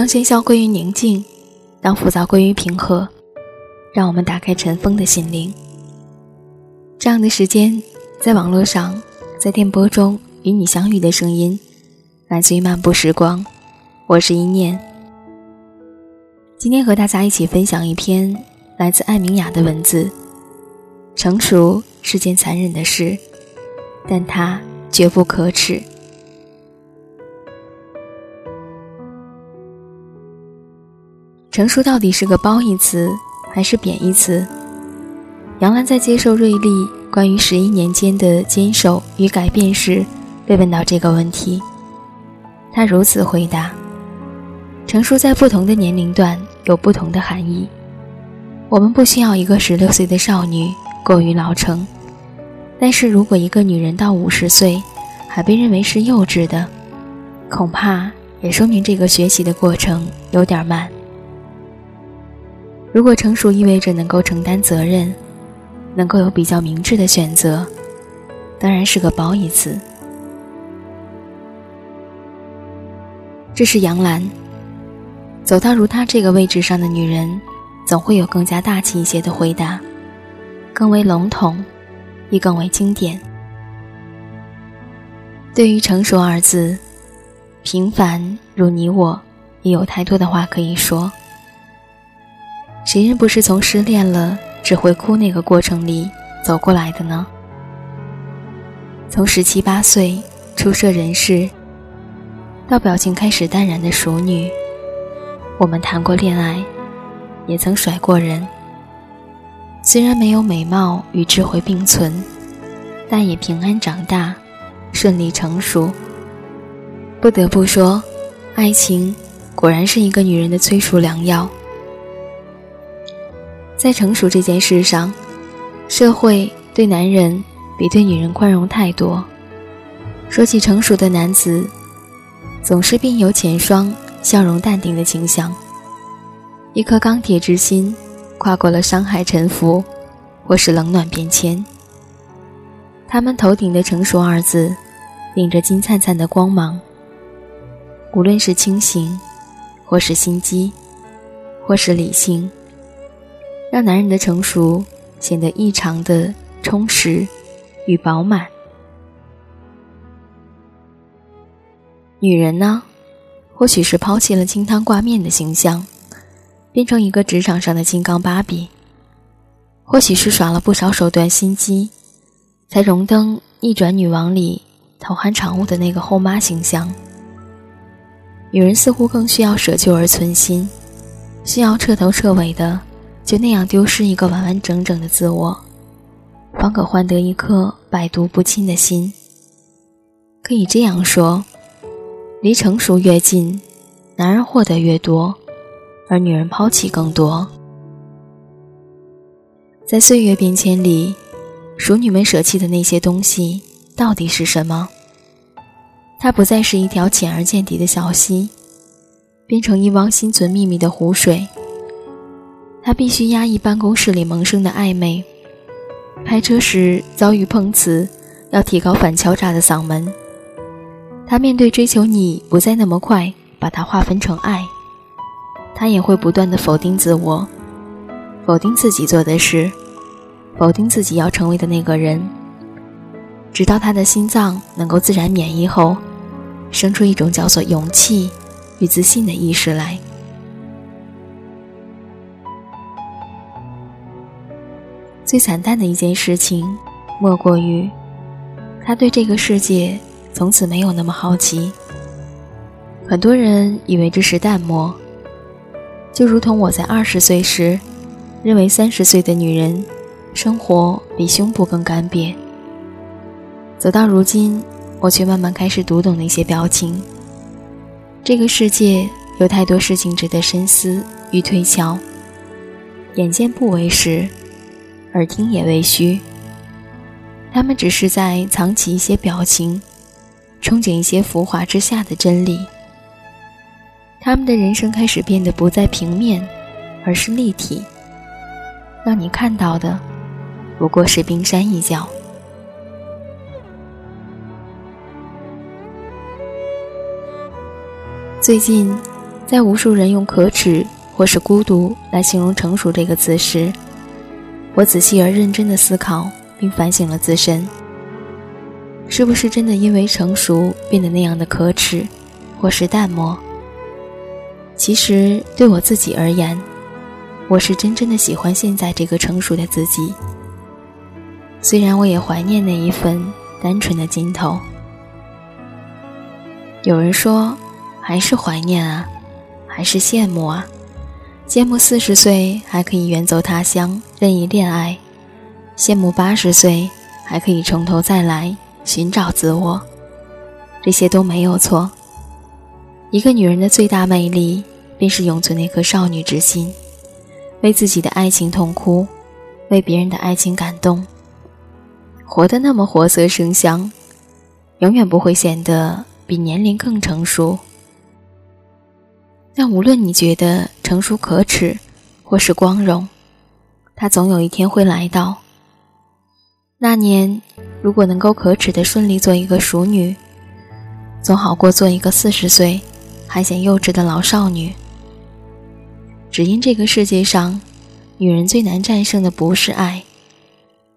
当喧嚣归于宁静，当浮躁归于平和，让我们打开尘封的心灵。这样的时间，在网络上，在电波中与你相遇的声音，来自于漫步时光。我是一念，今天和大家一起分享一篇来自艾明雅的文字。成熟是件残忍的事，但它绝不可耻。成熟到底是个褒义词还是贬义词？杨澜在接受瑞丽关于十一年间的坚守与改变时，被问到这个问题，她如此回答：“成熟在不同的年龄段有不同的含义。我们不需要一个十六岁的少女过于老成，但是如果一个女人到五十岁还被认为是幼稚的，恐怕也说明这个学习的过程有点慢。”如果成熟意味着能够承担责任，能够有比较明智的选择，当然是个褒义词。这是杨澜。走到如她这个位置上的女人，总会有更加大气一些的回答，更为笼统，亦更为经典。对于“成熟”二字，平凡如你我，也有太多的话可以说。谁人不是从失恋了只会哭那个过程里走过来的呢？从十七八岁初涉人世，到表情开始淡然的熟女，我们谈过恋爱，也曾甩过人。虽然没有美貌与智慧并存，但也平安长大，顺利成熟。不得不说，爱情果然是一个女人的催熟良药。在成熟这件事上，社会对男人比对女人宽容太多。说起成熟的男子，总是鬓有浅霜、笑容淡定的倾向，一颗钢铁之心，跨过了伤害沉浮，或是冷暖变迁。他们头顶的“成熟”二字，顶着金灿灿的光芒。无论是清醒，或是心机，或是理性。让男人的成熟显得异常的充实与饱满。女人呢，或许是抛弃了清汤挂面的形象，变成一个职场上的金刚芭比；或许是耍了不少手段心机，才荣登《逆转女王》里头寒场务的那个后妈形象。女人似乎更需要舍旧而存新，需要彻头彻尾的。就那样丢失一个完完整整的自我，方可换得一颗百毒不侵的心。可以这样说，离成熟越近，男人获得越多，而女人抛弃更多。在岁月变迁里，熟女们舍弃的那些东西到底是什么？它不再是一条浅而见底的小溪，变成一汪心存秘密的湖水。他必须压抑办公室里萌生的暧昧，开车时遭遇碰瓷，要提高反敲诈的嗓门。他面对追求你不再那么快，把它划分成爱。他也会不断的否定自我，否定自己做的事，否定自己要成为的那个人，直到他的心脏能够自然免疫后，生出一种叫做勇气与自信的意识来。最惨淡的一件事情，莫过于他对这个世界从此没有那么好奇。很多人以为这是淡漠，就如同我在二十岁时，认为三十岁的女人生活比胸部更干瘪。走到如今，我却慢慢开始读懂那些表情。这个世界有太多事情值得深思与推敲。眼见不为实。耳听也未虚，他们只是在藏起一些表情，憧憬一些浮华之下的真理。他们的人生开始变得不再平面，而是立体，让你看到的不过是冰山一角。最近，在无数人用可耻或是孤独来形容成熟这个词时，我仔细而认真的思考并反省了自身，是不是真的因为成熟变得那样的可耻，或是淡漠？其实对我自己而言，我是真正的喜欢现在这个成熟的自己。虽然我也怀念那一份单纯的尽头。有人说，还是怀念啊。还是羡慕啊，羡慕四十岁还可以远走他乡任意恋爱，羡慕八十岁还可以从头再来寻找自我，这些都没有错。一个女人的最大魅力，便是永存那颗少女之心，为自己的爱情痛哭，为别人的爱情感动，活得那么活色生香，永远不会显得比年龄更成熟。但无论你觉得成熟可耻，或是光荣，它总有一天会来到。那年，如果能够可耻的顺利做一个熟女，总好过做一个四十岁还显幼稚的老少女。只因这个世界上，女人最难战胜的不是爱，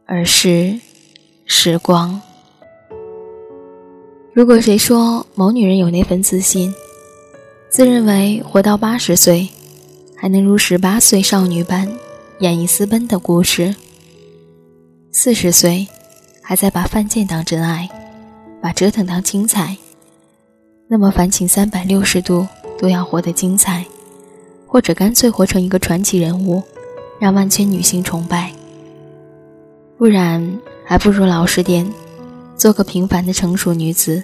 而是时光。如果谁说某女人有那份自信，自认为活到八十岁，还能如十八岁少女般演绎私奔的故事；四十岁，还在把犯贱当真爱，把折腾当精彩。那么，烦请三百六十度都要活得精彩，或者干脆活成一个传奇人物，让万千女性崇拜。不然，还不如老实点，做个平凡的成熟女子。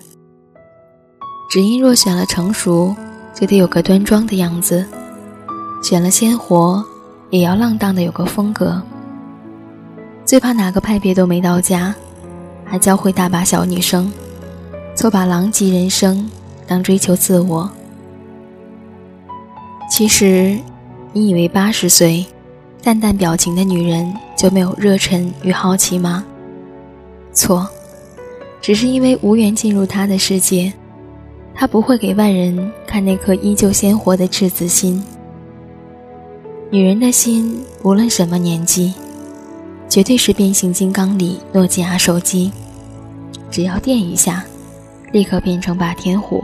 只因若选了成熟。就得有个端庄的样子，选了鲜活，也要浪荡的有个风格。最怕哪个派别都没到家，还教会大把小女生，错把狼藉人生当追求自我。其实，你以为八十岁，淡淡表情的女人就没有热忱与好奇吗？错，只是因为无缘进入她的世界。他不会给外人看那颗依旧鲜活的赤子心。女人的心，无论什么年纪，绝对是变形金刚里诺基亚手机，只要电一下，立刻变成霸天虎。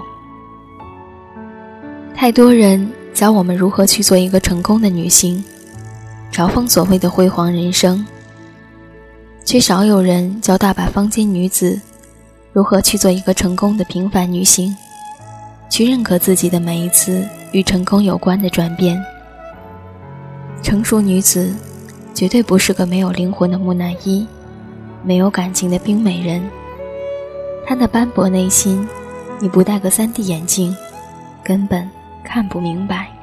太多人教我们如何去做一个成功的女性，嘲讽所谓的辉煌人生，却少有人教大把坊间女子如何去做一个成功的平凡女性。去认可自己的每一次与成功有关的转变。成熟女子，绝对不是个没有灵魂的木乃伊，没有感情的冰美人。她的斑驳内心，你不戴个 3D 眼镜，根本看不明白。